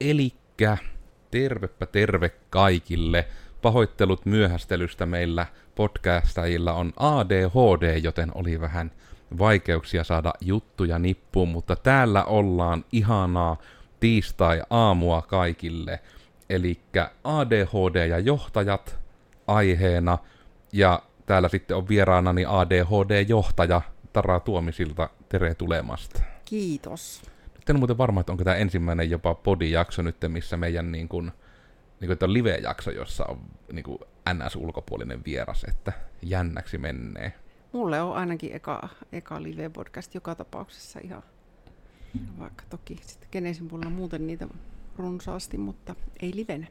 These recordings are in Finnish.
Elikkä tervepä terve kaikille. Pahoittelut myöhästelystä meillä podcastajilla on ADHD, joten oli vähän vaikeuksia saada juttuja nippuun, mutta täällä ollaan ihanaa tiistai-aamua kaikille. Eli ADHD ja johtajat aiheena, ja täällä sitten on vieraanani ADHD-johtaja Tara Tuomisilta. Tere tulemasta. Kiitos. En muuten varma, että onko tämä ensimmäinen jopa podijakso nyt, missä meidän niin kuin, niin kuin, live-jakso, jossa on niin kuin NS-ulkopuolinen vieras, että jännäksi menee. Mulle on ainakin eka, eka live-podcast joka tapauksessa ihan, vaikka toki sitten Genesin puolella muuten niitä runsaasti, mutta ei livenä.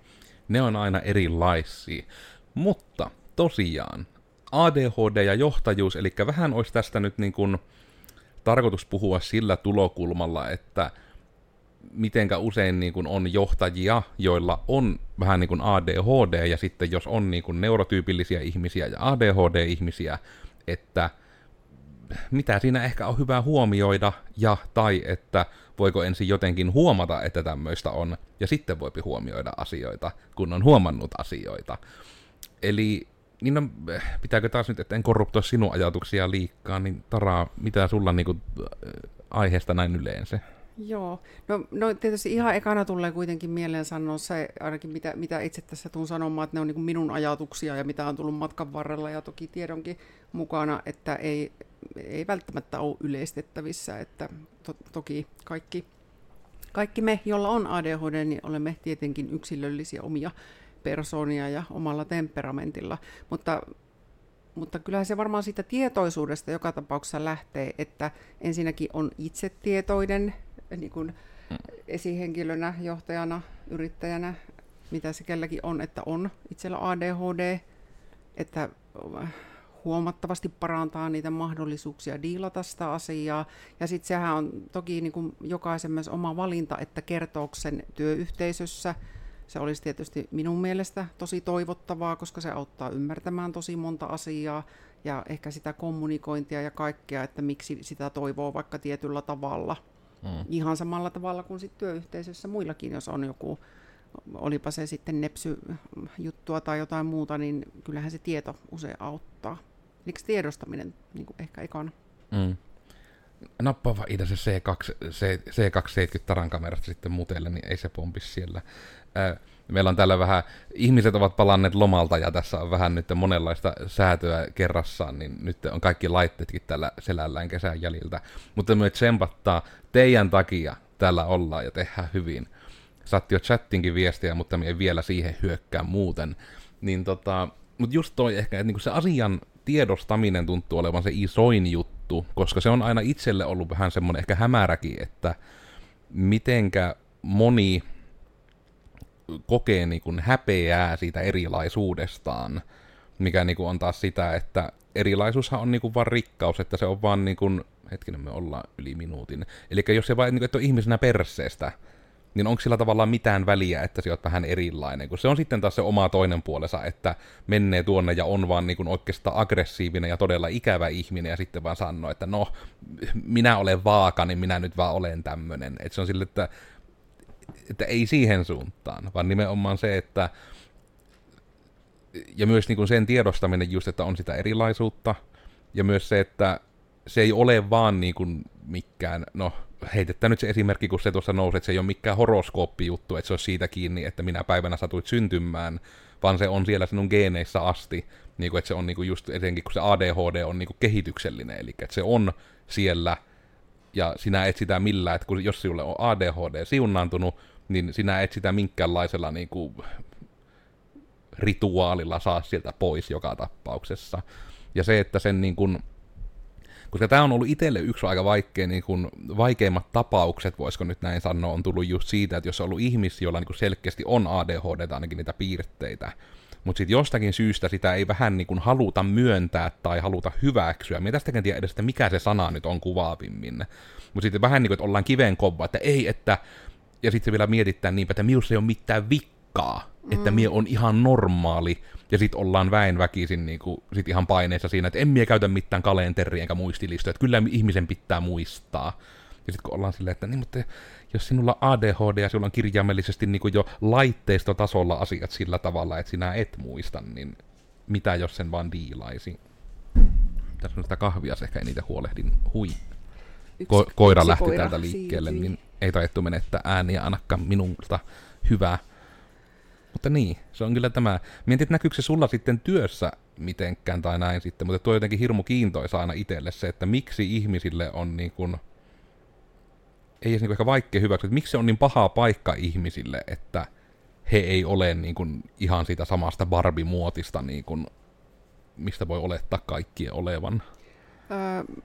Ne on aina erilaisia. Mutta tosiaan, ADHD ja johtajuus, eli vähän olisi tästä nyt niin kuin tarkoitus puhua sillä tulokulmalla, että mitenkä usein niin kuin on johtajia, joilla on vähän niin kuin ADHD, ja sitten jos on niin kuin neurotyypillisiä ihmisiä ja ADHD-ihmisiä, että mitä siinä ehkä on hyvä huomioida, ja tai että voiko ensin jotenkin huomata, että tämmöistä on, ja sitten voipi huomioida asioita, kun on huomannut asioita. Eli niin no, pitääkö taas nyt, että en korruptoi sinun ajatuksia liikkaa, niin Tara, mitä sulla niinku, aiheesta näin yleensä? Joo, no, no tietysti ihan ekana tulee kuitenkin mieleen sanoa se, ainakin mitä, mitä itse tässä tuun sanomaan, että ne on niin minun ajatuksia ja mitä on tullut matkan varrella ja toki tiedonkin mukana, että ei, ei välttämättä ole yleistettävissä, että to, toki kaikki, kaikki me, joilla on ADHD, niin olemme tietenkin yksilöllisiä omia persoonia ja omalla temperamentilla, mutta mutta kyllähän se varmaan siitä tietoisuudesta joka tapauksessa lähtee, että ensinnäkin on itsetietoinen niin kuin esihenkilönä, johtajana, yrittäjänä, mitä se kelläkin on, että on itsellä ADHD, että huomattavasti parantaa niitä mahdollisuuksia diilata sitä asiaa. Ja sitten sehän on toki niin kuin jokaisen myös oma valinta, että kertoo sen työyhteisössä – se olisi tietysti minun mielestä tosi toivottavaa, koska se auttaa ymmärtämään tosi monta asiaa ja ehkä sitä kommunikointia ja kaikkea, että miksi sitä toivoo vaikka tietyllä tavalla. Mm. Ihan samalla tavalla kuin sit työyhteisössä muillakin, jos on joku, olipa se sitten nepsy-juttua tai jotain muuta, niin kyllähän se tieto usein auttaa. Eli tiedostaminen niin kuin ehkä ekana. Mm. Nappaa vaan se C2, C, C270 taran kamerasta sitten mutelle, niin ei se pompi siellä. Meillä on täällä vähän, ihmiset ovat palanneet lomalta ja tässä on vähän nyt monenlaista säätöä kerrassaan, niin nyt on kaikki laitteetkin tällä selällään kesän jäljiltä. Mutta me tsempattaa teidän takia täällä ollaan ja tehdään hyvin. Saatti jo chattinkin viestiä, mutta me ei vielä siihen hyökkää muuten. Niin tota, mutta just toi ehkä, että niinku se asian tiedostaminen tuntuu olevan se isoin juttu, koska se on aina itselle ollut vähän semmoinen ehkä hämäräkin, että mitenkä moni kokee niin kuin häpeää siitä erilaisuudestaan, mikä niin kuin on taas sitä, että erilaisuushan on niin kuin vaan rikkaus, että se on vaan niin kuin, hetkinen me ollaan yli minuutin, eli jos se vain niin kuin, että on ihmisenä perseestä, niin onko sillä tavallaan mitään väliä, että se on vähän erilainen, kun se on sitten taas se oma toinen puolensa, että menee tuonne ja on vaan niin oikeastaan aggressiivinen ja todella ikävä ihminen ja sitten vaan sanoo, että no, minä olen vaaka, niin minä nyt vaan olen tämmöinen. Että se on sille, että että ei siihen suuntaan, vaan nimenomaan se, että ja myös niin kuin sen tiedostaminen just, että on sitä erilaisuutta, ja myös se, että se ei ole vaan niin kuin mikään, no heitetään nyt se esimerkki, kun se tuossa nousi, että se ei ole mikään horoskooppijuttu, että se on siitä kiinni, että minä päivänä satuit syntymään, vaan se on siellä sinun geeneissä asti, niin kuin, että se on niin kuin just etenkin, kun se ADHD on niin kuin kehityksellinen, eli että se on siellä, ja sinä et sitä millään, että kun, jos sinulle on ADHD siunnaantunut, niin sinä et sitä minkäänlaisella niin kuin, rituaalilla saa sieltä pois joka tapauksessa. Ja se, että sen niin kuin, koska tämä on ollut itselle yksi aika vaikea, niin kuin, vaikeimmat tapaukset, voisiko nyt näin sanoa, on tullut just siitä, että jos on ollut ihmisiä, joilla niin selkeästi on ADHD, ainakin niitä piirteitä, mutta sitten jostakin syystä sitä ei vähän niin kuin haluta myöntää tai haluta hyväksyä. Mitä tästäkään tiedä edes, että mikä se sana nyt on kuvaavimmin. Mutta sitten vähän niin kuin, että ollaan kiven kova, että ei, että... Ja sitten se vielä mietittää niinpä, että minussa ei ole mitään vikkaa, mm. että mie on ihan normaali. Ja sitten ollaan väen väkisin niin kuin, sit ihan paineessa siinä, että en mie käytä mitään kalenteria enkä muistilistoja, että kyllä ihmisen pitää muistaa. Ja sitten kun ollaan silleen, että niin, mutta jos sinulla on ADHD ja sinulla on kirjaimellisesti niin kuin jo laitteistotasolla asiat sillä tavalla, että sinä et muista, niin mitä jos sen vaan diilaisi? Tässä on sitä kahvia ehkä eniten huolehdin. Hui. Ko- koira lähti koira täältä liikkeelle, siirtyi. niin ei taidettu menettää ääniä ainakaan minulta. Hyvä. Mutta niin, se on kyllä tämä. Mietin, että näkyykö se sulla sitten työssä mitenkään tai näin sitten, mutta tuo jotenkin hirmu kiintoisa aina itselle se, että miksi ihmisille on niin kuin, ei edes niin ehkä vaikea hyväksyä, että miksi se on niin paha paikka ihmisille, että he ei ole niin kuin ihan siitä samasta barbimuotista, niin kuin, mistä voi olettaa kaikkien olevan. Öö,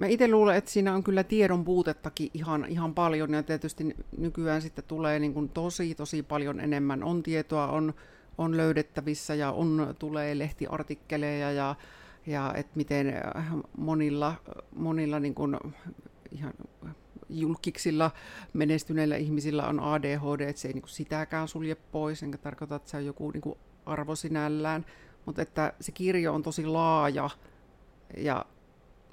mä itse luulen, että siinä on kyllä tiedon puutettakin ihan, ihan paljon, ja tietysti nykyään sitten tulee niin kuin tosi, tosi paljon enemmän. On tietoa, on, on löydettävissä, ja on, tulee lehtiartikkeleja, ja, ja että miten monilla, monilla niin kuin ihan julkiksilla menestyneillä ihmisillä on ADHD, että se ei niin kuin sitäkään sulje pois, enkä tarkoita, että se on joku niin kuin arvo sinällään, mutta että se kirjo on tosi laaja ja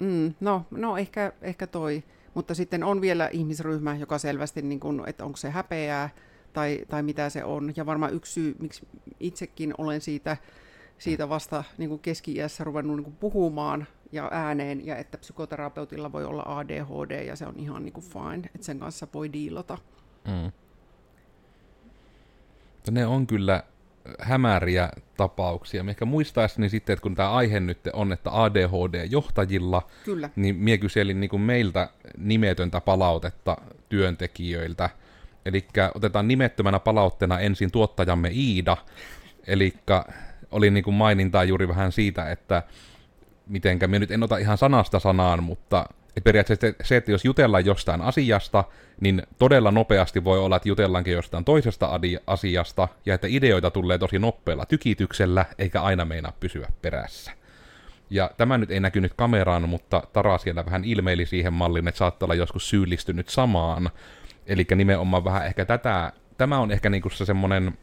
mm, no, no ehkä, ehkä toi, mutta sitten on vielä ihmisryhmä, joka selvästi, niin kuin, että onko se häpeää tai, tai mitä se on. Ja varmaan yksi syy, miksi itsekin olen siitä, siitä vasta niin keski-iässä ruvennut niin kuin puhumaan ja ääneen, ja että psykoterapeutilla voi olla ADHD, ja se on ihan niin kuin fine, että sen kanssa voi diilata. Mm. Ne on kyllä hämäriä tapauksia. Ehkä muistaisi sitten, että kun tämä aihe nyt on, että ADHD-johtajilla, Kyllä. niin mie kyselin niin kuin meiltä nimetöntä palautetta työntekijöiltä. Eli otetaan nimettömänä palautteena ensin tuottajamme Iida. Eli oli niin kuin mainintaa juuri vähän siitä, että mitenkä, me nyt en ota ihan sanasta sanaan, mutta et periaatteessa se, että jos jutellaan jostain asiasta, niin todella nopeasti voi olla, että jutellaankin jostain toisesta asiasta, ja että ideoita tulee tosi nopealla tykityksellä, eikä aina meinaa pysyä perässä. Ja tämä nyt ei näkynyt kameraan, mutta Tara siellä vähän ilmeili siihen malliin, että saattaa olla joskus syyllistynyt samaan. Eli nimenomaan vähän ehkä tätä, tämä on ehkä niinku se semmonen,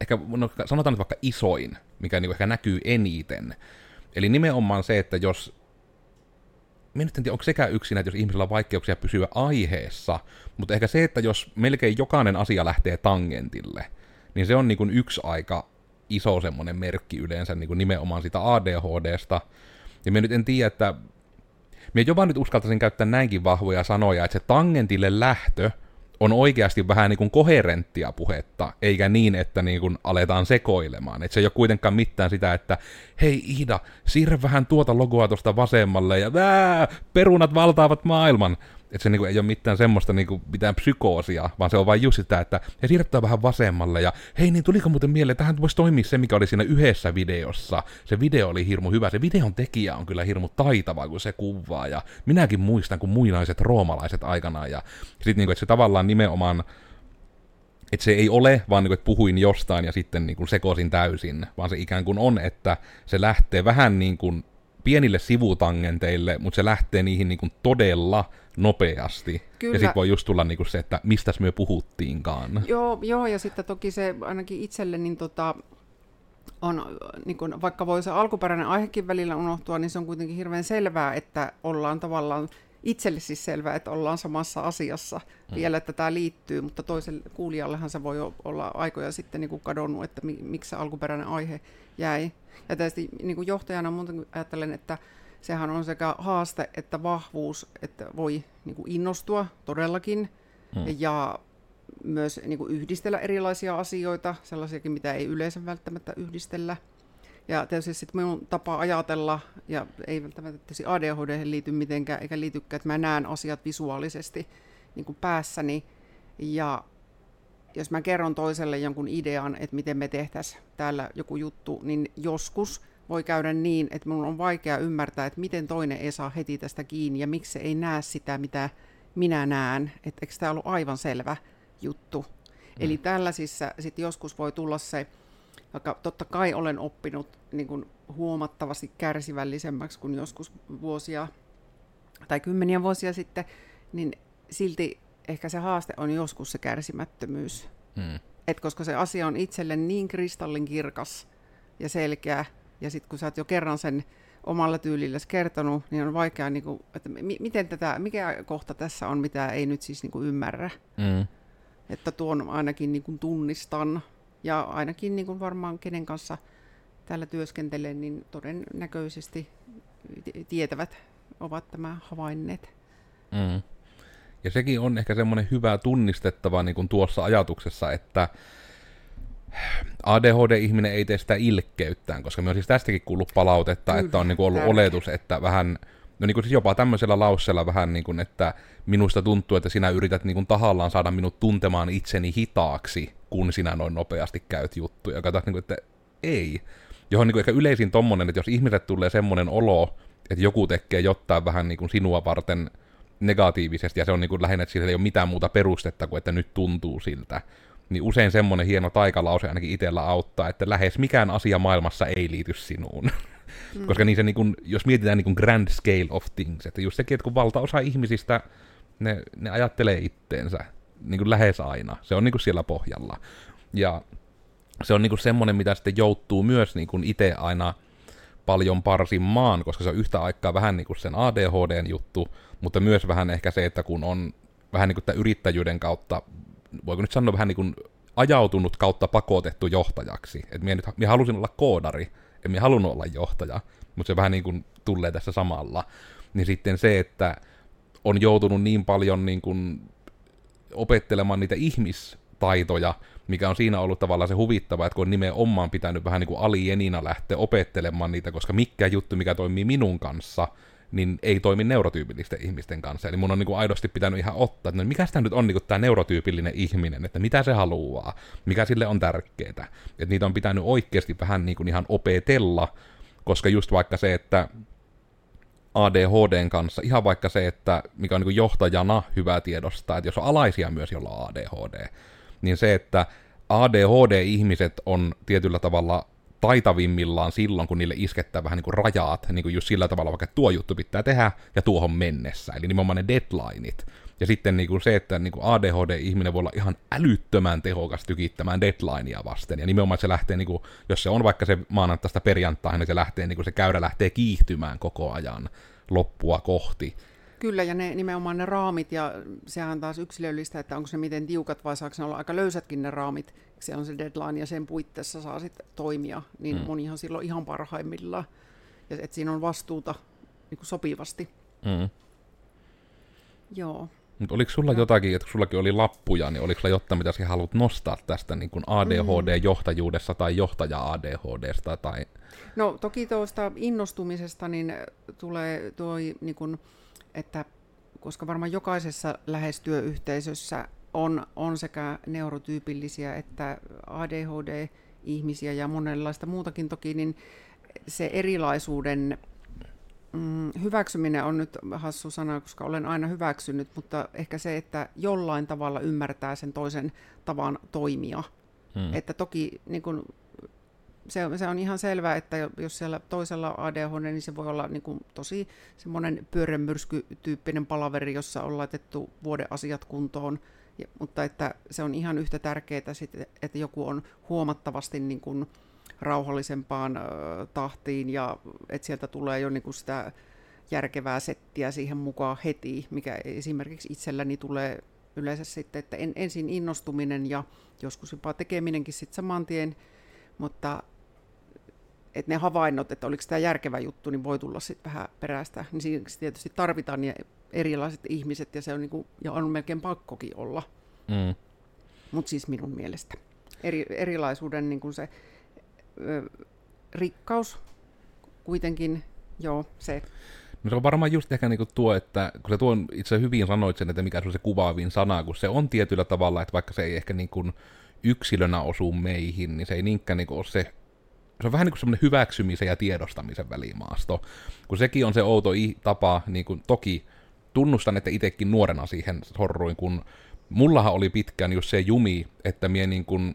ehkä no, sanotaan nyt vaikka isoin, mikä niinku ehkä näkyy eniten. Eli nimenomaan se, että jos minä en tiedä, onko sekään yksin, että jos ihmisellä on vaikeuksia pysyä aiheessa, mutta ehkä se, että jos melkein jokainen asia lähtee tangentille, niin se on niin kuin yksi aika iso semmoinen merkki yleensä niin kuin nimenomaan sitä ADHDsta. Ja minä nyt en tiedä, että minä jopa nyt uskaltaisin käyttää näinkin vahvoja sanoja, että se tangentille lähtö on oikeasti vähän niin kuin koherenttia puhetta, eikä niin, että niin kuin aletaan sekoilemaan. Että se ei ole kuitenkaan mitään sitä, että hei Ida, siirrä vähän tuota logoa tuosta vasemmalle ja vää, perunat valtaavat maailman. Että se niinku ei ole mitään semmoista niinku mitään psykoosia, vaan se on vain just sitä, että he siirretään vähän vasemmalle ja hei niin tuliko muuten mieleen, tähän voisi toimia se, mikä oli siinä yhdessä videossa. Se video oli hirmu hyvä, se videon tekijä on kyllä hirmu taitava, kun se kuvaa ja minäkin muistan, kun muinaiset roomalaiset aikanaan ja sitten niinku, että se tavallaan nimenomaan että se ei ole vaan, niin kuin, että puhuin jostain ja sitten niin kuin sekoisin täysin, vaan se ikään kuin on, että se lähtee vähän niin kuin pienille sivutangenteille, mutta se lähtee niihin niin kuin todella nopeasti. Kyllä. Ja sitten voi just tulla niinku se, että mistä me puhuttiinkaan. Joo, joo, ja sitten toki se ainakin itselle, niin tota, on, niin kun, vaikka voi se alkuperäinen aihekin välillä unohtua, niin se on kuitenkin hirveän selvää, että ollaan tavallaan itselle siis selvää, että ollaan samassa asiassa mm. vielä, että tämä liittyy, mutta toiselle kuulijallehan se voi olla aikoja sitten niin kuin kadonnut, että miksi se alkuperäinen aihe jäi. Ja tietysti niin kuin johtajana muuten ajattelen, että sehän on sekä haaste että vahvuus, että voi niin kuin innostua todellakin hmm. ja myös niin kuin yhdistellä erilaisia asioita, sellaisiakin, mitä ei yleensä välttämättä yhdistellä. Ja tietysti sitten minun tapa ajatella, ja ei välttämättä tietysti ADHD liity mitenkään, eikä liitykään, että mä näen asiat visuaalisesti niin kuin päässäni. Ja jos mä kerron toiselle jonkun idean, että miten me tehtäisiin täällä joku juttu, niin joskus – voi käydä niin, että minun on vaikea ymmärtää, että miten toinen ei saa heti tästä kiinni ja miksi se ei näe sitä, mitä minä näen. Että eikö tämä ollut aivan selvä juttu. Mm. Eli tällaisissa sitten joskus voi tulla se, vaikka totta kai olen oppinut niin kuin huomattavasti kärsivällisemmäksi kuin joskus vuosia tai kymmeniä vuosia sitten, niin silti ehkä se haaste on joskus se kärsimättömyys. Mm. Et koska se asia on itselle niin kristallin kirkas ja selkeä, ja sitten kun sä oot jo kerran sen omalla tyylilläsi kertonut, niin on vaikea, niin kuin, että mi- miten tätä, mikä kohta tässä on, mitä ei nyt siis niin kuin ymmärrä. Mm. Että tuon ainakin niin kuin tunnistan, ja ainakin niin kuin varmaan kenen kanssa täällä työskentelen, niin todennäköisesti tietävät, ovat tämä havainneet. Mm. Ja sekin on ehkä semmoinen hyvä tunnistettava niin kuin tuossa ajatuksessa, että ADHD-ihminen ei tee sitä ilkkeyttään, koska me on siis tästäkin kuullut palautetta, Kyllä, että on niin kuin ollut tärkeä. oletus, että vähän, no niin kuin siis jopa tämmöisellä lauseella vähän niin kuin, että minusta tuntuu, että sinä yrität niin kuin tahallaan saada minut tuntemaan itseni hitaaksi, kun sinä noin nopeasti käyt juttuja. Taas niin kuin, että ei. Johon niin kuin ehkä yleisin tommonen, että jos ihmiset tulee semmoinen olo, että joku tekee jotain vähän niin kuin sinua varten negatiivisesti, ja se on niin kuin lähinnä, että sillä ei ole mitään muuta perustetta kuin, että nyt tuntuu siltä, niin usein semmoinen hieno taikalause ainakin itsellä auttaa, että lähes mikään asia maailmassa ei liity sinuun. Mm. Koska niin se, niin kun, jos mietitään niin kun grand scale of things, että just sekin, että kun valtaosa ihmisistä, ne, ne ajattelee itteensä niin kuin lähes aina. Se on niin kuin siellä pohjalla. Ja se on niin kuin semmoinen, mitä sitten joutuu myös niin kuin itse aina paljon parsimmaan, koska se on yhtä aikaa vähän niin kuin sen ADHDn juttu, mutta myös vähän ehkä se, että kun on vähän niin kuin tämän yrittäjyyden kautta voiko nyt sanoa vähän niin kuin ajautunut kautta pakotettu johtajaksi. Että minä, nyt, minä halusin olla koodari, en minä halunnut olla johtaja, mutta se vähän niin kuin tulee tässä samalla. Niin sitten se, että on joutunut niin paljon niin kuin opettelemaan niitä ihmistaitoja, mikä on siinä ollut tavallaan se huvittava, että kun on nimenomaan pitänyt vähän niin kuin alienina lähteä opettelemaan niitä, koska mikä juttu, mikä toimii minun kanssa, niin ei toimi neurotyypillisten ihmisten kanssa. Eli mun on niin kuin aidosti pitänyt ihan ottaa, että no mikä sitä nyt on niin kuin tämä neurotyypillinen ihminen, että mitä se haluaa, mikä sille on tärkeää. Että niitä on pitänyt oikeasti vähän niin kuin ihan opetella, koska just vaikka se, että ADHDn kanssa, ihan vaikka se, että mikä on niin kuin johtajana hyvä tiedostaa, että jos on alaisia myös, jolla on ADHD, niin se, että ADHD-ihmiset on tietyllä tavalla taitavimmillaan silloin, kun niille iskettää vähän niin kuin rajat, niin kuin just sillä tavalla, vaikka tuo juttu pitää tehdä ja tuohon mennessä, eli nimenomaan ne deadlineit. Ja sitten niin kuin se, että niin kuin ADHD-ihminen voi olla ihan älyttömän tehokas tykittämään deadlinea vasten. Ja nimenomaan se lähtee, niin kuin, jos se on vaikka se maanantaista perjantaihin, niin se lähtee, niin kuin se käyrä lähtee kiihtymään koko ajan loppua kohti. Kyllä, ja ne, nimenomaan ne raamit, ja sehän on taas yksilöllistä, että onko se miten tiukat vai saako ne olla aika löysätkin ne raamit. Se on se deadline ja sen puitteissa saa sitten toimia, niin mm. monihan silloin ihan parhaimmillaan. Ja että siinä on vastuuta niin kuin sopivasti. Mm. Joo. Mutta oliko sulla jotakin, että sullakin oli lappuja, niin oliko sulla jotain, mitä sä haluat nostaa tästä niin kuin ADHD-johtajuudessa mm. tai johtaja ADHDsta? Tai... No toki tuosta innostumisesta niin tulee tuo niin kuin, että koska varmaan jokaisessa lähes työyhteisössä on, on sekä neurotyypillisiä että ADHD-ihmisiä ja monenlaista muutakin toki, niin se erilaisuuden mm, hyväksyminen on nyt hassu sana, koska olen aina hyväksynyt, mutta ehkä se, että jollain tavalla ymmärtää sen toisen tavan toimia. Hmm. Että toki niin kun, se, se on ihan selvää, että jos siellä toisella ADHD, niin se voi olla niin kuin tosi semmoinen pyörämyrsky-tyyppinen palaveri, jossa on laitettu vuoden asiat kuntoon, ja, mutta että se on ihan yhtä tärkeää, sit, että joku on huomattavasti niin kuin rauhallisempaan tahtiin ja että sieltä tulee jo niin kuin sitä järkevää settiä siihen mukaan heti, mikä esimerkiksi itselläni tulee yleensä sitten, että en, ensin innostuminen ja joskus jopa tekeminenkin sitten saman tien, mutta että ne havainnot, että oliko tämä järkevä juttu, niin voi tulla sitten vähän perästä. Niin siinä tietysti tarvitaan ne erilaiset ihmiset ja se on, niinku, ja on melkein pakkokin olla. Mm. Mutta siis minun mielestä. Eri, erilaisuuden niinku se ö, rikkaus kuitenkin, joo, se. No se on varmaan just ehkä niinku tuo, että kun se tuon itse hyvin sanoit sen, että mikä se on se kuvaavin sana, kun se on tietyllä tavalla, että vaikka se ei ehkä niinku yksilönä osu meihin, niin se ei niinkään niinku ole se se on vähän niin kuin semmoinen hyväksymisen ja tiedostamisen välimaasto. Kun sekin on se outo tapa, niin kuin toki tunnustan, että itsekin nuorena siihen sorruin, kun mullahan oli pitkään just se jumi, että mie niin kuin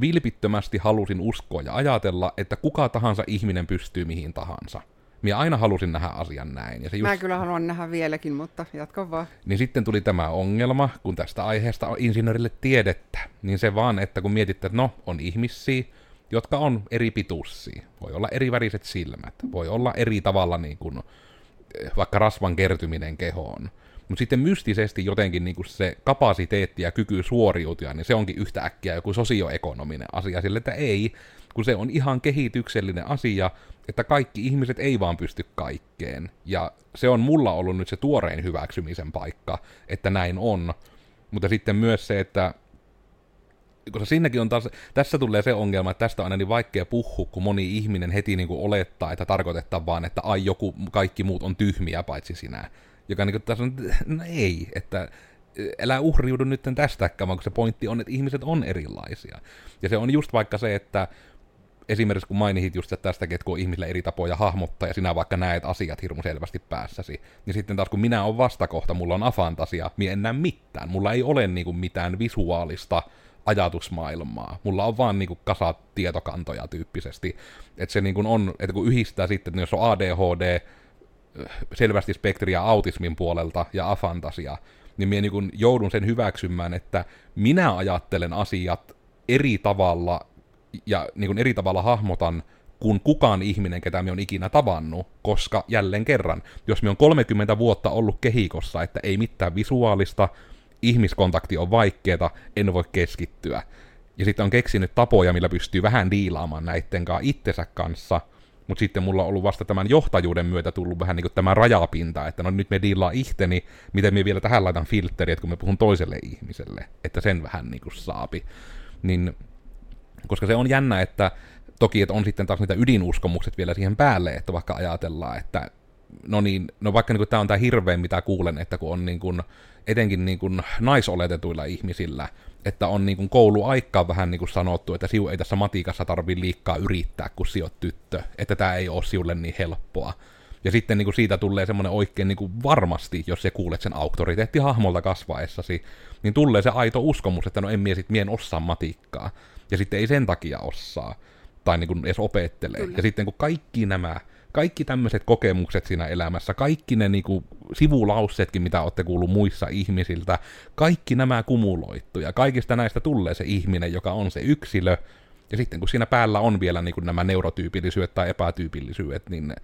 vilpittömästi halusin uskoa ja ajatella, että kuka tahansa ihminen pystyy mihin tahansa. Minä aina halusin nähdä asian näin. Ja se just... Mä kyllä haluan nähdä vieläkin, mutta jatko vaan. Niin sitten tuli tämä ongelma, kun tästä aiheesta on insinöörille tiedettä. Niin se vaan, että kun mietitte, että no, on ihmisiä, jotka on eri pituisia. Voi olla eri väriset silmät, voi olla eri tavalla niin kuin, vaikka rasvan kertyminen kehoon. Mutta sitten mystisesti jotenkin niin se kapasiteetti ja kyky suoriutua, niin se onkin yhtä äkkiä joku sosioekonominen asia sille, että ei, kun se on ihan kehityksellinen asia, että kaikki ihmiset ei vaan pysty kaikkeen. Ja se on mulla ollut nyt se tuorein hyväksymisen paikka, että näin on. Mutta sitten myös se, että koska siinäkin on taas, tässä tulee se ongelma, että tästä on aina niin vaikea puhua, kun moni ihminen heti niin kuin olettaa, että tarkoitetaan vaan, että ai joku, kaikki muut on tyhmiä paitsi sinä. Joka niin kuin tässä on, no ei, että älä uhriudu nyt tästäkään, vaan kun se pointti on, että ihmiset on erilaisia. Ja se on just vaikka se, että esimerkiksi kun mainitsit just tästäkin, että kun on ihmisillä eri tapoja hahmottaa ja sinä vaikka näet asiat hirmu selvästi päässäsi, niin sitten taas kun minä olen vastakohta, mulla on afantasia, minä en näe mitään. Mulla ei ole niinku mitään visuaalista ajatusmaailmaa. Mulla on vaan niinku kasat tietokantoja tyyppisesti. Että se niinku on, että kun yhdistää sitten, jos on ADHD, selvästi spektriä autismin puolelta ja afantasia, niin minä niin joudun sen hyväksymään, että minä ajattelen asiat eri tavalla ja niin kuin eri tavalla hahmotan kuin kukaan ihminen, ketä me on ikinä tavannut, koska jälleen kerran, jos me on 30 vuotta ollut kehikossa, että ei mitään visuaalista, ihmiskontakti on vaikeeta, en voi keskittyä. Ja sitten on keksinyt tapoja, millä pystyy vähän diilaamaan näitten kanssa itsensä kanssa, mutta sitten mulla on ollut vasta tämän johtajuuden myötä tullut vähän niin kuin tämä rajapinta, että no nyt me diilaa ihteni, miten me vielä tähän laitan filtteriä, kun me puhun toiselle ihmiselle, että sen vähän niin kuin saapi. Niin koska se on jännä, että toki että on sitten taas niitä ydinuskomukset vielä siihen päälle, että vaikka ajatellaan, että no niin, no vaikka niin tämä on tämä hirveän, mitä kuulen, että kun on niin kuin, etenkin niin kuin naisoletetuilla ihmisillä, että on niin kuin kouluaikaa vähän niin kuin sanottu, että siu ei tässä matikassa tarvii liikkaa yrittää, kun sijoit tyttö, että tämä ei ole siulle niin helppoa. Ja sitten niin kuin siitä tulee semmoinen oikein niin kuin varmasti, jos se kuulet sen auktoriteettihahmolta kasvaessasi, niin tulee se aito uskomus, että no en mie sit mien osaa matikkaa ja sitten ei sen takia osaa, tai niin kuin edes opettelee. Kyllä. Ja sitten kun kaikki nämä, kaikki tämmöiset kokemukset siinä elämässä, kaikki ne niin kuin sivulausseetkin, mitä olette kuullut muissa ihmisiltä, kaikki nämä kumuloittu, ja kaikista näistä tulee se ihminen, joka on se yksilö, ja sitten kun siinä päällä on vielä niin kuin nämä neurotyypillisyydet tai epätyypillisyydet, niin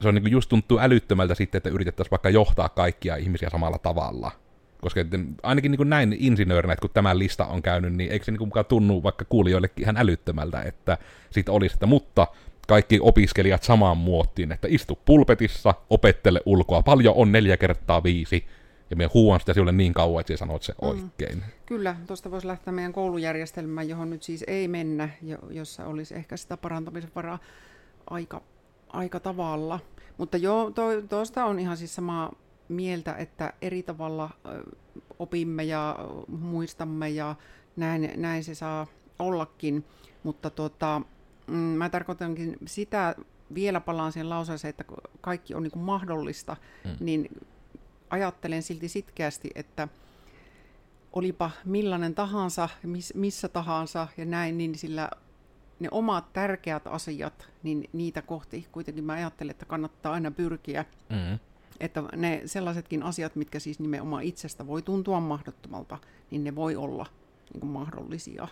se on niin kuin just tuntuu älyttömältä sitten, että yritettäisiin vaikka johtaa kaikkia ihmisiä samalla tavalla – koska ainakin niin kuin näin insinöörinä, että kun tämä lista on käynyt, niin eikö se niin kuin tunnu vaikka kuulijoillekin ihan älyttömältä, että siitä olisi, että mutta kaikki opiskelijat samaan muottiin, että istu pulpetissa, opettele ulkoa, paljon on neljä kertaa viisi, ja me huuan sitä sinulle niin kauan, että sanot se mm. oikein. Kyllä, tuosta voisi lähteä meidän koulujärjestelmään, johon nyt siis ei mennä, jossa olisi ehkä sitä parantamisen varaa aika, aika tavalla. Mutta joo, tuosta on ihan siis samaa mieltä, että eri tavalla opimme ja muistamme ja näin, näin se saa ollakin. Mutta tota, mm, mä tarkoitankin sitä, vielä palaan siihen lauseeseen, että kaikki on niin kuin mahdollista, mm. niin ajattelen silti sitkeästi, että olipa millainen tahansa, miss, missä tahansa ja näin, niin sillä ne omat tärkeät asiat, niin niitä kohti kuitenkin mä ajattelen, että kannattaa aina pyrkiä. Mm. Että ne sellaisetkin asiat, mitkä siis nimenomaan itsestä voi tuntua mahdottomalta, niin ne voi olla niin kuin mahdollisia.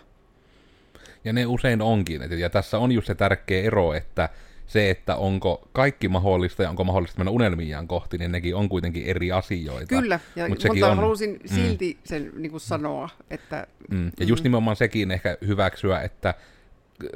Ja ne usein onkin. Ja tässä on just se tärkeä ero, että se, että onko kaikki mahdollista ja onko mahdollista mennä unelmiaan kohti, niin nekin on kuitenkin eri asioita. Kyllä, ja, Mut mutta on... halusin mm. silti mm. sen niin kuin sanoa, että... Mm. Ja just mm. nimenomaan sekin ehkä hyväksyä, että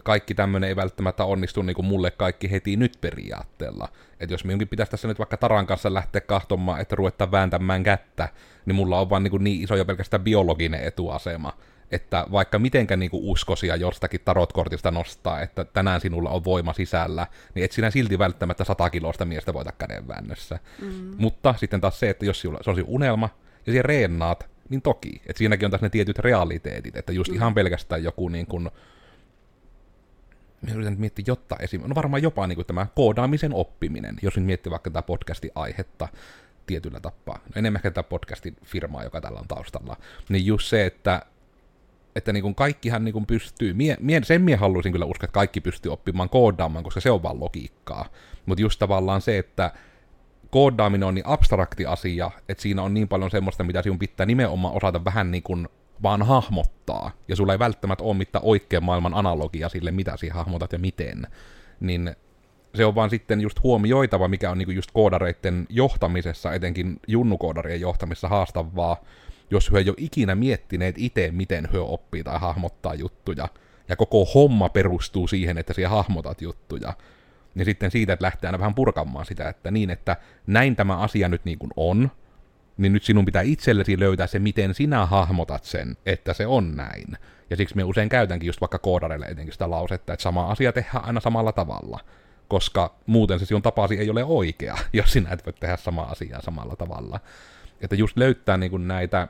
kaikki tämmöinen ei välttämättä onnistu niin kuin mulle kaikki heti nyt periaatteella. Että jos minunkin pitäisi tässä nyt vaikka Taran kanssa lähteä kahtomaan, että ruvetaan vääntämään kättä, niin mulla on vaan niin, niin iso jo pelkästään biologinen etuasema, että vaikka mitenkä niin kuin uskosia jostakin tarotkortista nostaa, että tänään sinulla on voima sisällä, niin et sinä silti välttämättä sata kilosta miestä voita kädenväännössä. Mm. Mutta sitten taas se, että jos se olisi unelma, ja siellä reennaat, niin toki. Että siinäkin on taas ne tietyt realiteetit, että just mm. ihan pelkästään joku niin kuin Mä yritän nyt miettiä jotta esim. No varmaan jopa niin kuin tämä koodaamisen oppiminen, jos nyt miettii vaikka tätä podcastin aihetta tietyllä tapaa. No enemmän ehkä tätä podcastin firmaa, joka tällä on taustalla. Niin just se, että että niin kuin kaikkihan niin kuin pystyy, mie, mie, sen mie haluaisin kyllä uskoa, että kaikki pystyy oppimaan koodaamaan, koska se on vaan logiikkaa. Mutta just tavallaan se, että koodaaminen on niin abstrakti asia, että siinä on niin paljon semmoista, mitä sinun pitää nimenomaan osata vähän niin kuin vaan hahmottaa, ja sulla ei välttämättä ole mitään oikean maailman analogia sille, mitä sinä hahmotat ja miten, niin se on vaan sitten just huomioitava, mikä on niinku just koodareiden johtamisessa, etenkin junnukoodarien johtamisessa haastavaa, jos he ei ole ikinä miettineet itse, miten he oppii tai hahmottaa juttuja, ja koko homma perustuu siihen, että siellä hahmotat juttuja, niin sitten siitä, että lähtee aina vähän purkamaan sitä, että niin, että näin tämä asia nyt niin kuin on, niin nyt sinun pitää itsellesi löytää se, miten sinä hahmotat sen, että se on näin. Ja siksi me usein käytänkin just vaikka koodareille etenkin sitä lausetta, että sama asia tehdään aina samalla tavalla, koska muuten se sinun tapasi ei ole oikea, jos sinä et voi tehdä samaa asiaa samalla tavalla. Että just löytää niin kuin näitä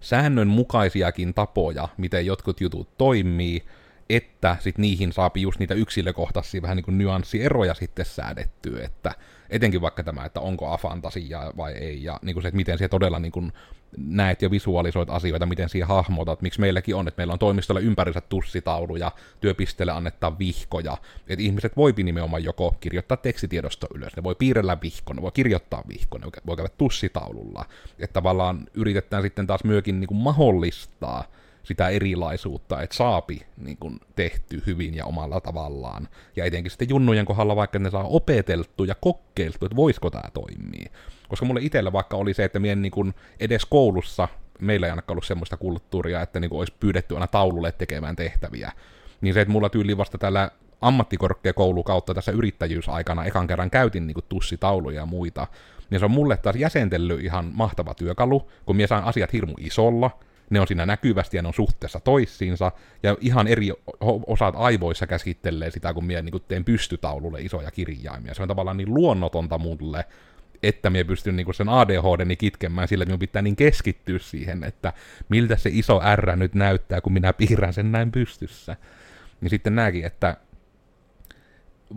säännönmukaisiakin tapoja, miten jotkut jutut toimii, että sit niihin saapi just niitä yksilökohtaisia vähän niin kuin nyanssieroja sitten säädettyä, että etenkin vaikka tämä, että onko afantasiaa vai ei, ja niin kuin se, että miten se todella niin kuin näet ja visualisoit asioita, miten siihen hahmotat, miksi meilläkin on, että meillä on toimistolla ympärinsä tussitauluja, työpisteelle annettaa vihkoja, että ihmiset voi nimenomaan joko kirjoittaa tekstitiedosto ylös, ne voi piirrellä vihkon, ne voi kirjoittaa vihkon, ne voi käydä tussitaululla, että tavallaan yritetään sitten taas myöskin niin kuin mahdollistaa sitä erilaisuutta, että saapi niin kuin, tehty hyvin ja omalla tavallaan. Ja etenkin sitten junnujen kohdalla, vaikka ne saa opeteltu ja kokeiltu, että voisiko tämä toimia. Koska mulle itsellä vaikka oli se, että mien niin kuin, edes koulussa, meillä ei ainakaan ollut semmoista kulttuuria, että niin kuin, olisi pyydetty aina taululle tekemään tehtäviä. Niin se, että mulla tyyli vasta tällä ammattikorkeakoulu kautta tässä yrittäjyysaikana ekan kerran käytin niin kuin, tussitauluja ja muita, niin se on mulle taas jäsentellyt ihan mahtava työkalu, kun minä saan asiat hirmu isolla, ne on siinä näkyvästi ja ne on suhteessa toissiinsa, ja ihan eri osat aivoissa käsittelee sitä, kun minä niin teen pystytaululle isoja kirjaimia. Se on tavallaan niin luonnotonta mulle, että minä pystyn niin sen ADHDni kitkemään sillä, että minun pitää niin keskittyä siihen, että miltä se iso R nyt näyttää, kun minä piirrän sen näin pystyssä. Niin sitten nämäkin, että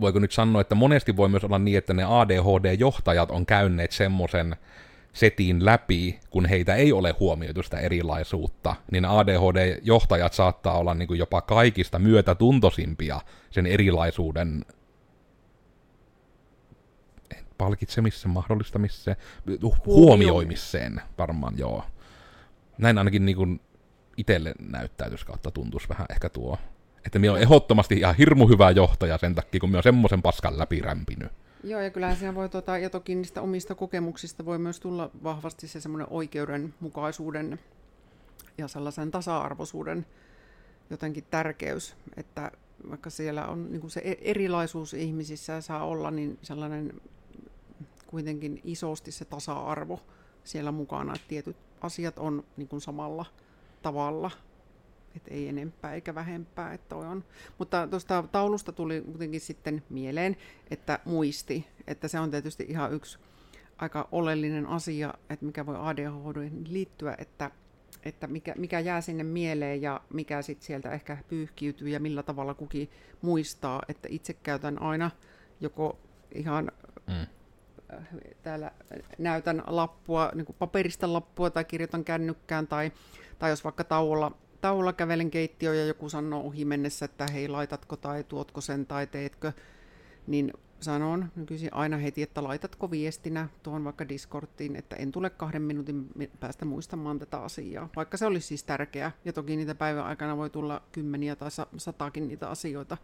voiko nyt sanoa, että monesti voi myös olla niin, että ne ADHD-johtajat on käyneet semmoisen setin läpi, kun heitä ei ole huomioitu sitä erilaisuutta, niin ADHD-johtajat saattaa olla niin kuin jopa kaikista myötätuntoisimpia sen erilaisuuden palkitsemiseen, mahdollistamiseen, huomioimiseen varmaan, joo. Näin ainakin niin kuin itselle näyttäytys kautta tuntuisi vähän ehkä tuo. Että minä on ehdottomasti ihan hirmu hyvä johtaja sen takia, kun minä on semmoisen paskan läpi rämpinyt. Joo, ja kyllähän siinä voi, tuota, ja toki niistä omista kokemuksista voi myös tulla vahvasti se semmoinen oikeudenmukaisuuden ja sellaisen tasa-arvoisuuden jotenkin tärkeys, että vaikka siellä on niin se e-, erilaisuus ihmisissä saa olla, niin sellainen kuitenkin isosti se tasa-arvo siellä mukana, että tietyt asiat on niin kuin samalla tavalla että ei enempää eikä vähempää. Että on. Mutta tuosta taulusta tuli kuitenkin sitten mieleen, että muisti, että se on tietysti ihan yksi aika oleellinen asia, että mikä voi ADHD liittyä, että, että mikä, mikä jää sinne mieleen ja mikä sitten sieltä ehkä pyyhkiytyy ja millä tavalla kukin muistaa, että itse käytän aina joko ihan mm. Täällä näytän lappua, niin kuin paperista lappua tai kirjoitan kännykkään tai, tai jos vaikka tauolla taululla kävelen keittiöön ja joku sanoo ohi mennessä, että hei laitatko tai tuotko sen tai teetkö, niin sanon nykyisin aina heti, että laitatko viestinä tuon vaikka Discordiin, että en tule kahden minuutin päästä muistamaan tätä asiaa, vaikka se olisi siis tärkeää. Ja toki niitä päivän aikana voi tulla kymmeniä tai satakin niitä asioita,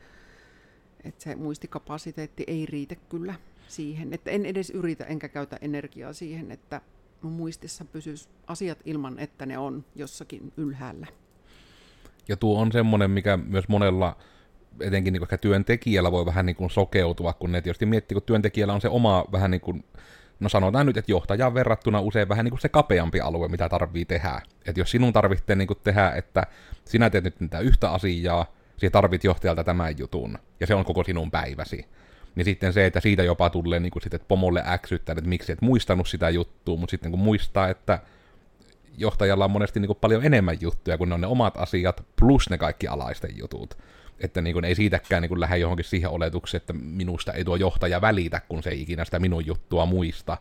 että se muistikapasiteetti ei riitä kyllä siihen, että en edes yritä enkä käytä energiaa siihen, että mun muistissa pysyisi asiat ilman, että ne on jossakin ylhäällä. Ja tuo on semmoinen, mikä myös monella, etenkin niin ehkä työntekijällä voi vähän niin kuin sokeutua, kun ne tietysti miettii, kun työntekijällä on se oma vähän niin kuin, no sanotaan nyt, että johtajaan verrattuna usein vähän niin kuin se kapeampi alue, mitä tarvii tehdä. Että jos sinun tarvitsee niin kuin tehdä, että sinä teet nyt tätä yhtä asiaa, sinä tarvit johtajalta tämän jutun, ja se on koko sinun päiväsi. Niin sitten se, että siitä jopa tulee niin kuin sitten, että pomolle äksyttää, että miksi et muistanut sitä juttua, mutta sitten kun muistaa, että johtajalla on monesti niin kuin paljon enemmän juttuja, kun ne on ne omat asiat, plus ne kaikki alaisten jutut. Että niin kuin ei siitäkään niin kuin lähde johonkin siihen oletukseen, että minusta ei tuo johtaja välitä, kun se ei ikinä sitä minun juttua muista.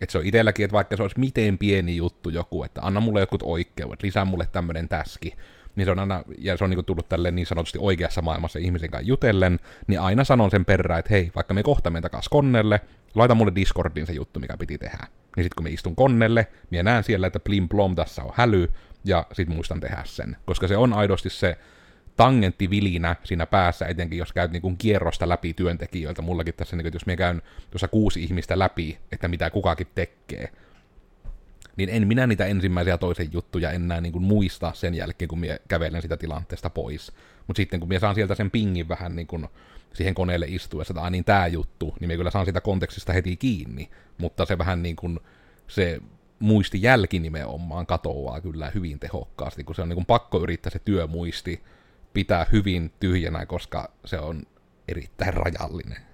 Että se on itselläkin, että vaikka se olisi miten pieni juttu joku, että anna mulle jotkut oikeudet, lisää mulle tämmöinen täski, niin se on aina, ja se on niin tullut tälle niin sanotusti oikeassa maailmassa ihmisen kanssa jutellen, niin aina sanon sen perään, että hei, vaikka me kohtamme takaisin konnelle, laita mulle Discordin se juttu, mikä piti tehdä. Niin sitten kun me istun konnelle, minä näen siellä, että plim plom tässä on häly, ja sit muistan tehdä sen. Koska se on aidosti se tangenttivilinä siinä päässä, etenkin jos käyt niin kierrosta läpi työntekijöiltä. Mullakin tässä, niin kuin, jos minä käyn tuossa kuusi ihmistä läpi, että mitä kukakin tekee, niin en minä niitä ensimmäisiä toisen juttuja enää niin kuin muista sen jälkeen, kun minä kävelen sitä tilanteesta pois. Mutta sitten kun minä saan sieltä sen pingin vähän niin kuin siihen koneelle istuessa, että niin tämä juttu, niin minä kyllä saan sitä kontekstista heti kiinni, mutta se vähän niin kuin se muisti jälki nimenomaan katoaa kyllä hyvin tehokkaasti, kun se on niin kuin pakko yrittää se työmuisti pitää hyvin tyhjänä, koska se on erittäin rajallinen.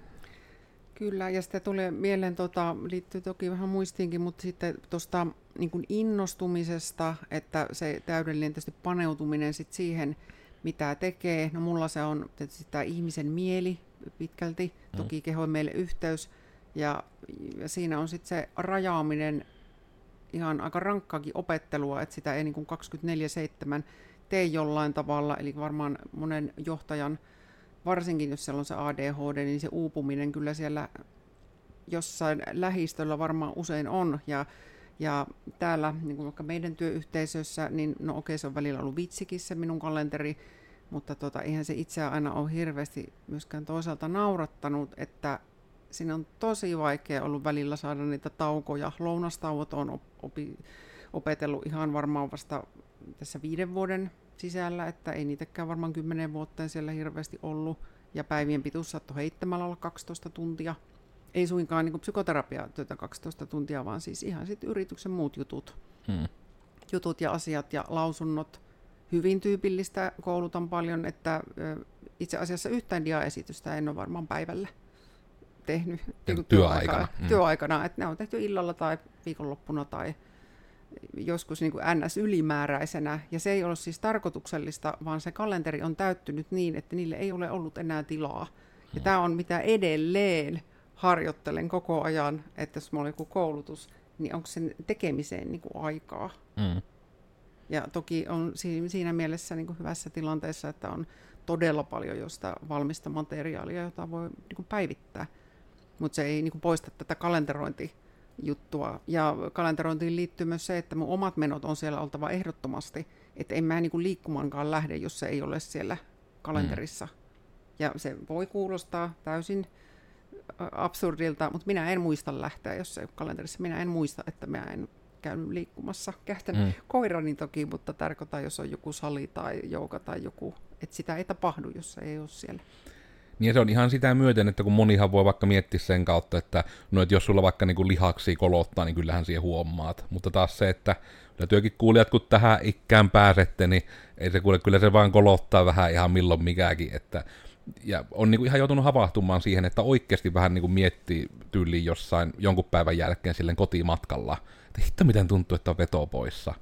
Kyllä, ja sitten tulee mieleen, tota, liittyy toki vähän muistiinkin, mutta sitten tuosta niin innostumisesta, että se täydellinen tietysti paneutuminen sit siihen, mitä tekee. No mulla se on tietysti tämä ihmisen mieli pitkälti, mm. toki keho meille yhteys, ja, ja siinä on sitten se rajaaminen ihan aika rankkaakin opettelua, että sitä ei niin 24-7 tee jollain tavalla, eli varmaan monen johtajan, varsinkin jos siellä on se ADHD, niin se uupuminen kyllä siellä jossain lähistöllä varmaan usein on, ja, ja täällä, niin kuin vaikka meidän työyhteisössä, niin no okei, se on välillä ollut vitsikin se minun kalenteri, mutta tota, eihän se itseä aina ole hirveästi myöskään toisaalta naurattanut, että siinä on tosi vaikea ollut välillä saada niitä taukoja. Lounastauot on opi, opetellut ihan varmaan vasta tässä viiden vuoden sisällä, että ei niitäkään varmaan kymmenen vuotta siellä hirveästi ollut. Ja päivien pituus saattoi heittämällä olla 12 tuntia. Ei suinkaan niin psykoterapiatyötä 12 tuntia, vaan siis ihan sitten yrityksen muut jutut. Hmm. Jutut ja asiat ja lausunnot. Hyvin tyypillistä koulutan paljon, että itse asiassa yhtään diaesitystä en ole varmaan päivällä tehnyt niin työaikana. Mm. työaikana, että ne on tehty illalla tai viikonloppuna tai joskus niin kuin NS ylimääräisenä, ja se ei ole siis tarkoituksellista, vaan se kalenteri on täyttynyt niin, että niille ei ole ollut enää tilaa. Ja tämä on mitä edelleen harjoittelen koko ajan, että jos mulla on joku koulutus, niin onko sen tekemiseen niin kuin aikaa. Mm. Ja toki on siinä mielessä niin kuin hyvässä tilanteessa, että on todella paljon josta valmista materiaalia, jota voi niin kuin päivittää mutta se ei niin kuin, poista tätä kalenterointijuttua. Ja kalenterointiin liittyy myös se, että mun omat menot on siellä oltava ehdottomasti, että en mä niin kuin, liikkumaankaan lähde, jos se ei ole siellä kalenterissa. Mm. Ja se voi kuulostaa täysin absurdilta, mutta minä en muista lähteä, jos se ei ole kalenterissa. Minä en muista, että minä en käynyt liikkumassa. Kähtänyt mm. koirani toki, mutta tarkoittaa, jos on joku sali tai jouka tai joku, että sitä ei tapahdu, jos se ei ole siellä. Niin se on ihan sitä myöten, että kun monihan voi vaikka miettiä sen kautta, että no, että jos sulla vaikka niin lihaksi kolottaa, niin kyllähän siihen huomaat. Mutta taas se, että kyllä työkin kuulijat, kun tähän ikään pääsette, niin ei se kuule, kyllä se vaan kolottaa vähän ihan milloin mikäkin, että ja on niin kuin ihan joutunut havahtumaan siihen, että oikeasti vähän niin kuin miettii tyyliin jossain jonkun päivän jälkeen silleen kotimatkalla, että hitto miten tuntuu, että on veto poissa.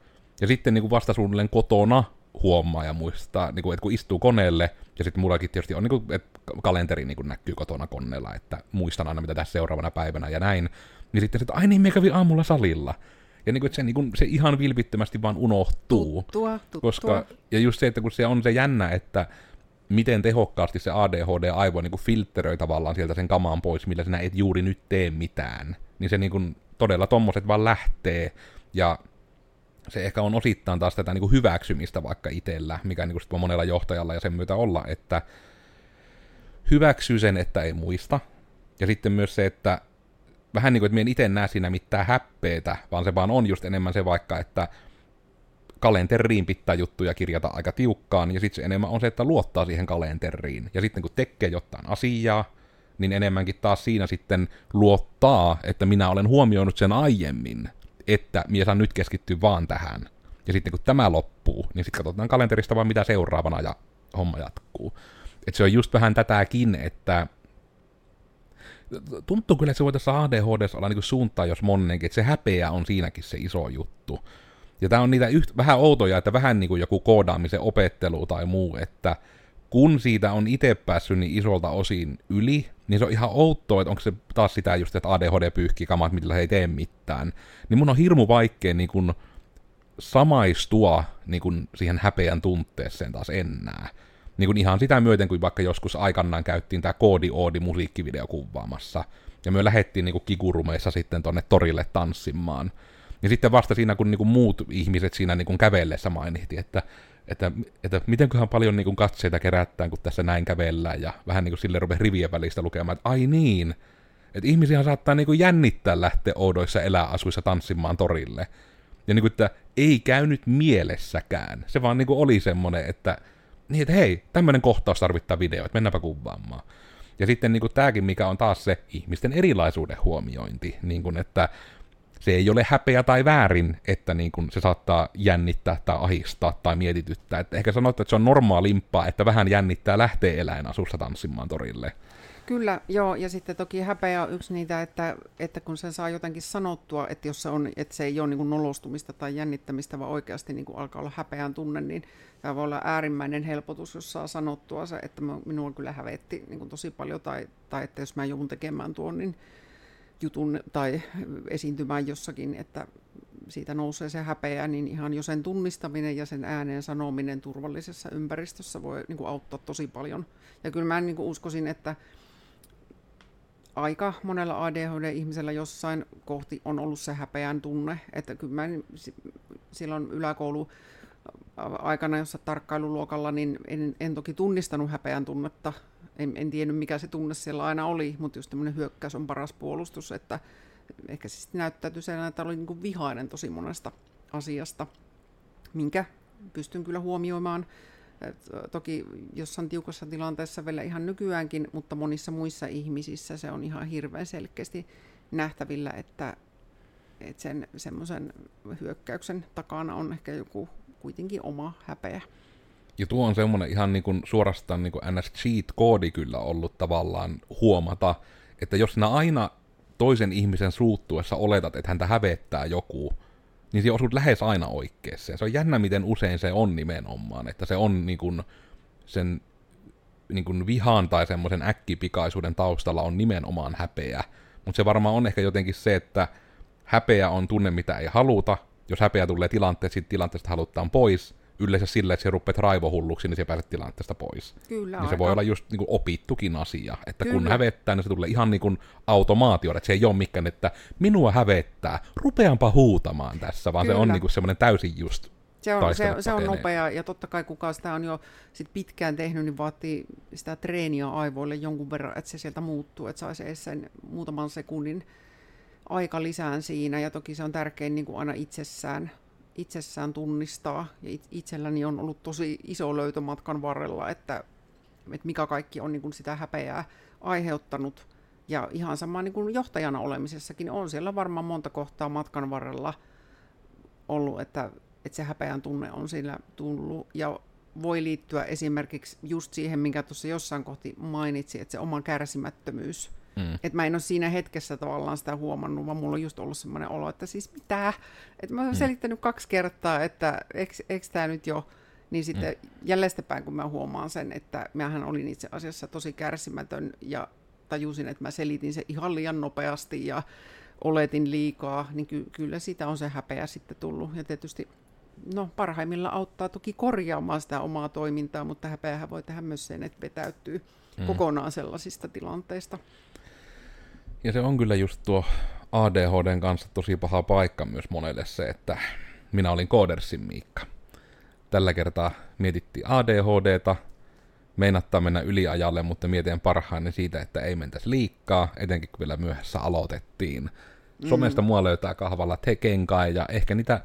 Ja sitten niin kuin vasta suunnilleen kotona huomaa ja muistaa, niin kuin, että kun istuu koneelle, ja sitten mullakin tietysti on, niin kuin, että kalenteri niin kuin näkyy kotona koneella, että muistan aina, mitä tässä seuraavana päivänä ja näin, niin sitten, että ai niin, me kävin aamulla salilla. Ja niin kuin, että se, niin kuin, se ihan vilpittömästi vaan unohtuu. Tuttua, tuttua. Koska, ja just se, että kun se on se jännä, että miten tehokkaasti se ADHD-aivo niin kuin filtteröi tavallaan sieltä sen kamaan pois, millä sinä et juuri nyt tee mitään. Niin se niin kuin, todella tommoset vaan lähtee, ja se ehkä on osittain taas tätä niin kuin hyväksymistä vaikka itsellä, mikä niin kuin monella johtajalla ja sen myötä olla, että hyväksyy sen, että ei muista. Ja sitten myös se, että vähän niin kuin, että en itse näe siinä mitään häppeetä, vaan se vaan on just enemmän se vaikka, että kalenteriin pitää juttuja kirjata aika tiukkaan, ja sitten se enemmän on se, että luottaa siihen kalenteriin. Ja sitten kun tekee jotain asiaa, niin enemmänkin taas siinä sitten luottaa, että minä olen huomioinut sen aiemmin, että minä saan nyt keskittyä vaan tähän. Ja sitten kun tämä loppuu, niin sitten katsotaan kalenterista vaan mitä seuraavana ja homma jatkuu. Et se on just vähän tätäkin, että tuntuu kyllä, että se voi tässä ADHD olla niin suuntaa, jos monenkin, että se häpeä on siinäkin se iso juttu. Ja tämä on niitä yht, vähän outoja, että vähän niin kuin joku koodaamisen opettelu tai muu, että kun siitä on itse päässyt niin isolta osin yli, niin se on ihan outoa, että onko se taas sitä just, että ADHD pyyhkii kamat, millä he ei tee mitään. Niin mun on hirmu vaikea niin kun samaistua niin kun siihen häpeän tunteeseen taas enää. Niin kun ihan sitä myöten, kuin vaikka joskus aikanaan käyttiin tämä Koodi Oodi musiikkivideo kuvaamassa. Ja me lähdettiin niin kikurumeissa sitten tonne torille tanssimaan. Ja sitten vasta siinä, kun niin kuin muut ihmiset siinä niin kuin kävellessä mainittiin, että, että, että mitenköhän paljon niin kuin katseita kerättään, kun tässä näin kävellään, ja vähän niin kuin sille rupesi rivien välistä lukemaan, että ai niin, että ihmisiä saattaa niin kuin jännittää lähteä oudoissa eläasuissa tanssimaan torille. Ja niin kuin, että ei käynyt mielessäkään. Se vaan niin kuin oli semmoinen, että, niin, että hei, tämmöinen kohtaus tarvittaa video, että mennäänpä kuvaamaan. Ja sitten niin kuin tämäkin, mikä on taas se ihmisten erilaisuuden huomiointi, niin kuin, että se ei ole häpeä tai väärin, että niin kuin se saattaa jännittää tai ahistaa tai mietityttää. Että ehkä sanoit, että se on normaalimpaa, että vähän jännittää lähtee eläinasussa tanssimaan torille. Kyllä, joo, ja sitten toki häpeä on yksi niitä, että, että kun sen saa jotenkin sanottua, että jos se, on, että se ei ole niin nolostumista tai jännittämistä, vaan oikeasti niin alkaa olla häpeän tunne, niin tämä voi olla äärimmäinen helpotus, jos saa sanottua se, että minua kyllä hävetti niin tosi paljon, tai, tai että jos mä joudun tekemään tuon niin jutun tai esiintymään jossakin, että siitä nousee se häpeä, niin ihan jo sen tunnistaminen ja sen ääneen sanominen turvallisessa ympäristössä voi niin kuin auttaa tosi paljon. Ja kyllä mä niin kuin uskoisin, että aika monella ADHD-ihmisellä jossain kohti on ollut se häpeän tunne, että kyllä mä silloin yläkoulu aikana, jossa tarkkailuluokalla, niin en, en toki tunnistanut häpeän tunnetta. En, en tiennyt, mikä se tunne siellä aina oli, mutta just tämmöinen hyökkäys on paras puolustus, että ehkä sitten näyttäytyi sellainen, että oli niin kuin vihainen tosi monesta asiasta, minkä pystyn kyllä huomioimaan toki jossain tiukassa tilanteessa vielä ihan nykyäänkin, mutta monissa muissa ihmisissä se on ihan hirveän selkeästi nähtävillä, että, että sen semmoisen hyökkäyksen takana on ehkä joku kuitenkin oma häpeä. Ja tuo on semmoinen ihan niin kuin suorastaan niin kuin ns. cheat-koodi kyllä ollut tavallaan huomata, että jos sinä aina toisen ihmisen suuttuessa oletat, että häntä hävettää joku, niin se osuu lähes aina oikeeseen. Se on jännä, miten usein se on nimenomaan, että se on niin kuin sen niin kuin vihan tai semmoisen äkkipikaisuuden taustalla on nimenomaan häpeä. Mutta se varmaan on ehkä jotenkin se, että häpeä on tunne, mitä ei haluta. Jos häpeä tulee tilanteesta, tilanteesta halutaan pois, yleensä sillä, että se rupeat raivohulluksi, niin se pääset tilanteesta pois. Kyllä, niin se voi olla just niin kuin opittukin asia, että Kyllä. kun hävettää, niin se tulee ihan niin kuin automaatio, että se ei ole mikään, että minua hävettää, rupeanpa huutamaan tässä, vaan Kyllä. se on niin kuin semmoinen täysin just se on, se, se on nopea ja totta kai kuka sitä on jo sit pitkään tehnyt, niin vaatii sitä treeniä aivoille jonkun verran, että se sieltä muuttuu, että saisi edes sen muutaman sekunnin aika lisään siinä ja toki se on tärkein niin kuin aina itsessään itsessään tunnistaa. Ja itselläni on ollut tosi iso löytö matkan varrella, että, että mikä kaikki on niin kuin sitä häpeää aiheuttanut. Ja ihan sama niin kuin johtajana olemisessakin on siellä varmaan monta kohtaa matkan varrella ollut, että, että se häpeän tunne on sillä tullut. Ja voi liittyä esimerkiksi just siihen, minkä tuossa jossain kohti mainitsi, että se oma kärsimättömyys – Mm. Että mä en ole siinä hetkessä tavallaan sitä huomannut, vaan mulla on just ollut semmoinen olo, että siis mitä? Että mä oon mm. selittänyt kaksi kertaa, että eikö tämä nyt jo... Niin sitten mm. jälleen kun mä huomaan sen, että mähän olin itse asiassa tosi kärsimätön ja tajusin, että mä selitin se ihan liian nopeasti ja oletin liikaa, niin ky- kyllä siitä on se häpeä sitten tullut. Ja tietysti no, parhaimmilla auttaa toki korjaamaan sitä omaa toimintaa, mutta häpeähän voi tehdä myös sen, että vetäytyy mm. kokonaan sellaisista tilanteista. Ja se on kyllä just tuo ADHDn kanssa tosi paha paikka myös monelle se, että minä olin Koodersin Miikka. Tällä kertaa mietittiin ADHDta, meinattaa mennä yliajalle, mutta mietin parhaani siitä, että ei mentäisi liikkaa, etenkin kun vielä myöhässä aloitettiin. Mm. Somesta mua löytää kahvalla tekenkai, ja ehkä niitä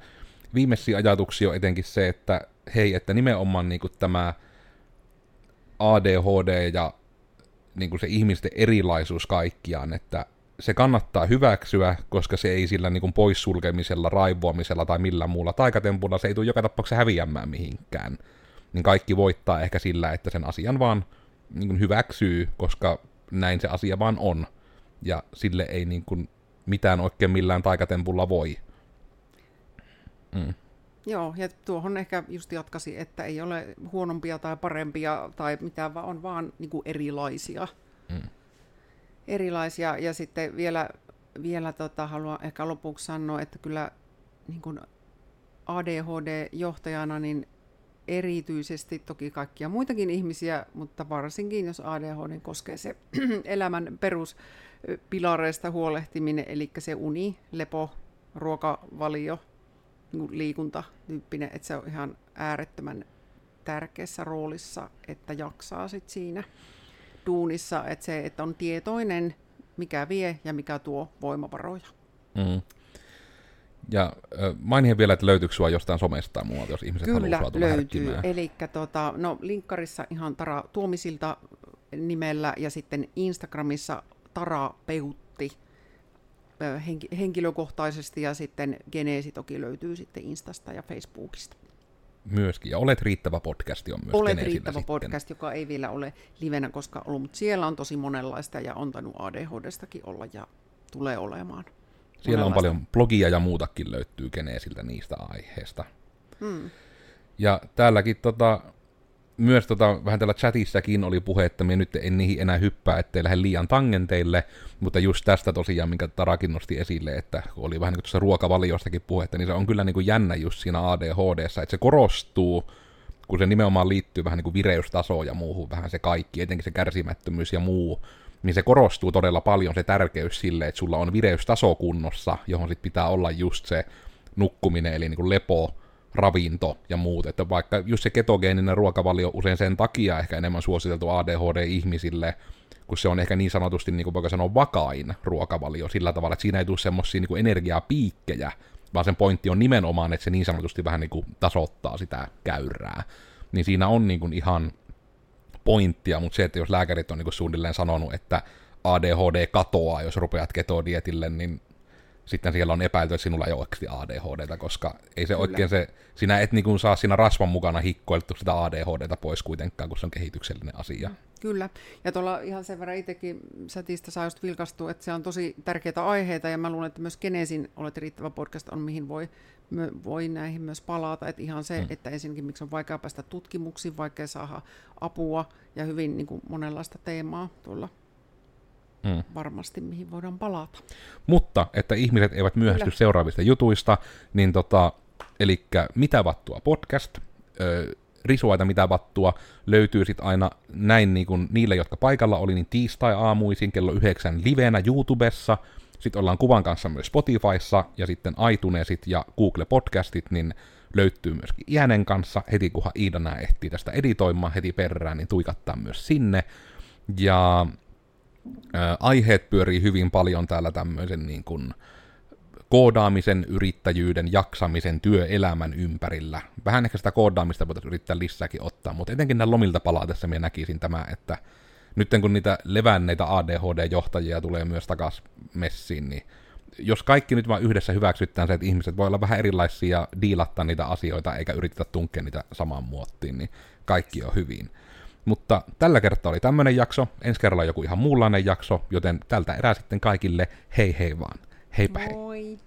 viimeisiä ajatuksia on etenkin se, että hei, että nimenomaan niin tämä ADHD ja niin kuin se ihmisten erilaisuus kaikkiaan, että se kannattaa hyväksyä, koska se ei sillä niin kuin poissulkemisella, raivoamisella tai millään muulla taikatempulla, se ei tule joka tapauksessa häviämään mihinkään. Niin kaikki voittaa ehkä sillä, että sen asian vaan niin kuin hyväksyy, koska näin se asia vaan on. Ja sille ei niin kuin mitään oikein millään taikatempulla voi. Mm. Joo, ja tuohon ehkä just jatkasi, että ei ole huonompia tai parempia tai mitään, vaan on vaan niin kuin erilaisia. Mm. Erilaisia, ja sitten vielä, vielä tota, haluan ehkä lopuksi sanoa, että kyllä niin kuin ADHD-johtajana niin erityisesti toki kaikkia muitakin ihmisiä, mutta varsinkin jos ADHD koskee se elämän peruspilareista huolehtiminen, eli se uni, lepo, ruokavalio, niin liikuntatyyppinen, että se on ihan äärettömän tärkeässä roolissa, että jaksaa sit siinä duunissa, että se, että on tietoinen, mikä vie ja mikä tuo voimavaroja. Mm. Ja mainihin vielä, että löytyykö sinua jostain somesta tai muualta, jos ihmiset Kyllä haluaa löytyy. Eli tota, no, linkkarissa ihan Tara Tuomisilta nimellä ja sitten Instagramissa Tara Peutti henkilökohtaisesti ja sitten Geneesi toki löytyy sitten Instasta ja Facebookista. Myöskin, ja Olet riittävä podcasti on myös Olet riittävä sitten. podcast, joka ei vielä ole livenä koska ollut, mutta siellä on tosi monenlaista ja on tainnut ADHDstakin olla ja tulee olemaan. Siellä on paljon blogia ja muutakin löytyy Geneesiltä niistä aiheista. Hmm. Ja täälläkin tota, myös tota, vähän täällä chatissakin oli puhe, että minä nyt en niihin enää hyppää, ettei lähde liian tangenteille, mutta just tästä tosiaan, minkä Tarakin nosti esille, että oli vähän niin kuin tuossa ruokavaliostakin puhetta, niin se on kyllä niin kuin jännä just siinä ADHDssa, että se korostuu, kun se nimenomaan liittyy vähän niin kuin vireystasoon ja muuhun, vähän se kaikki, etenkin se kärsimättömyys ja muu, niin se korostuu todella paljon se tärkeys sille, että sulla on vireystaso kunnossa, johon sit pitää olla just se nukkuminen, eli niin kuin lepo, ravinto ja muut. Että vaikka just se ketogeeninen ruokavalio usein sen takia ehkä enemmän suositeltu ADHD-ihmisille, kun se on ehkä niin sanotusti, niin kuin voiko sanoa, vakain ruokavalio sillä tavalla, että siinä ei tule semmoisia niin energiapiikkejä, vaan sen pointti on nimenomaan, että se niin sanotusti vähän niin kuin tasoittaa sitä käyrää. Niin siinä on niin kuin ihan pointtia, mutta se, että jos lääkärit on niin kuin suunnilleen sanonut, että ADHD katoaa, jos rupeat ketodietille, niin sitten siellä on epäilty, että sinulla ei ole oikeasti ADHDta, koska ei se Kyllä. oikein se, sinä et niin kuin saa siinä rasvan mukana hikkoiltu sitä ADHDta pois kuitenkaan, kun se on kehityksellinen asia. Kyllä, ja tuolla ihan sen verran itsekin sätistä saa just vilkastua, että se on tosi tärkeitä aiheita, ja mä luulen, että myös Genesin Olet riittävä podcast on, mihin voi, voi näihin myös palata, että ihan se, mm. että ensinnäkin miksi on vaikea päästä tutkimuksiin, vaikea saada apua, ja hyvin niin kuin monenlaista teemaa tuolla mm. varmasti, mihin voidaan palata. Mutta, että ihmiset eivät myöhästy Kyllä. seuraavista jutuista, niin tota, eli mitä vattua podcast, ö, risuaita mitä vattua, löytyy sitten aina näin niin kuin niille, jotka paikalla oli, niin tiistai-aamuisin kello yhdeksän livenä YouTubessa, sitten ollaan kuvan kanssa myös Spotifyssa, ja sitten iTunesit ja Google Podcastit, niin löytyy myöskin Iänen kanssa, heti kunhan Iida ehtii tästä editoimaan heti perään, niin tuikattaa myös sinne. Ja aiheet pyörii hyvin paljon täällä tämmöisen niin kuin koodaamisen, yrittäjyyden, jaksamisen, työelämän ympärillä. Vähän ehkä sitä koodaamista voitaisiin yrittää lisääkin ottaa, mutta etenkin näin lomilta palatessa minä näkisin tämä, että nyt kun niitä levänneitä ADHD-johtajia tulee myös takas messiin, niin jos kaikki nyt vaan yhdessä hyväksyttää se, että ihmiset voi olla vähän erilaisia diilattaa niitä asioita, eikä yritetä tunkea niitä samaan muottiin, niin kaikki on hyvin. Mutta tällä kertaa oli tämmönen jakso, ensi kerralla joku ihan muunlainen jakso, joten tältä erää sitten kaikille hei hei vaan. Heipä hei. Moi.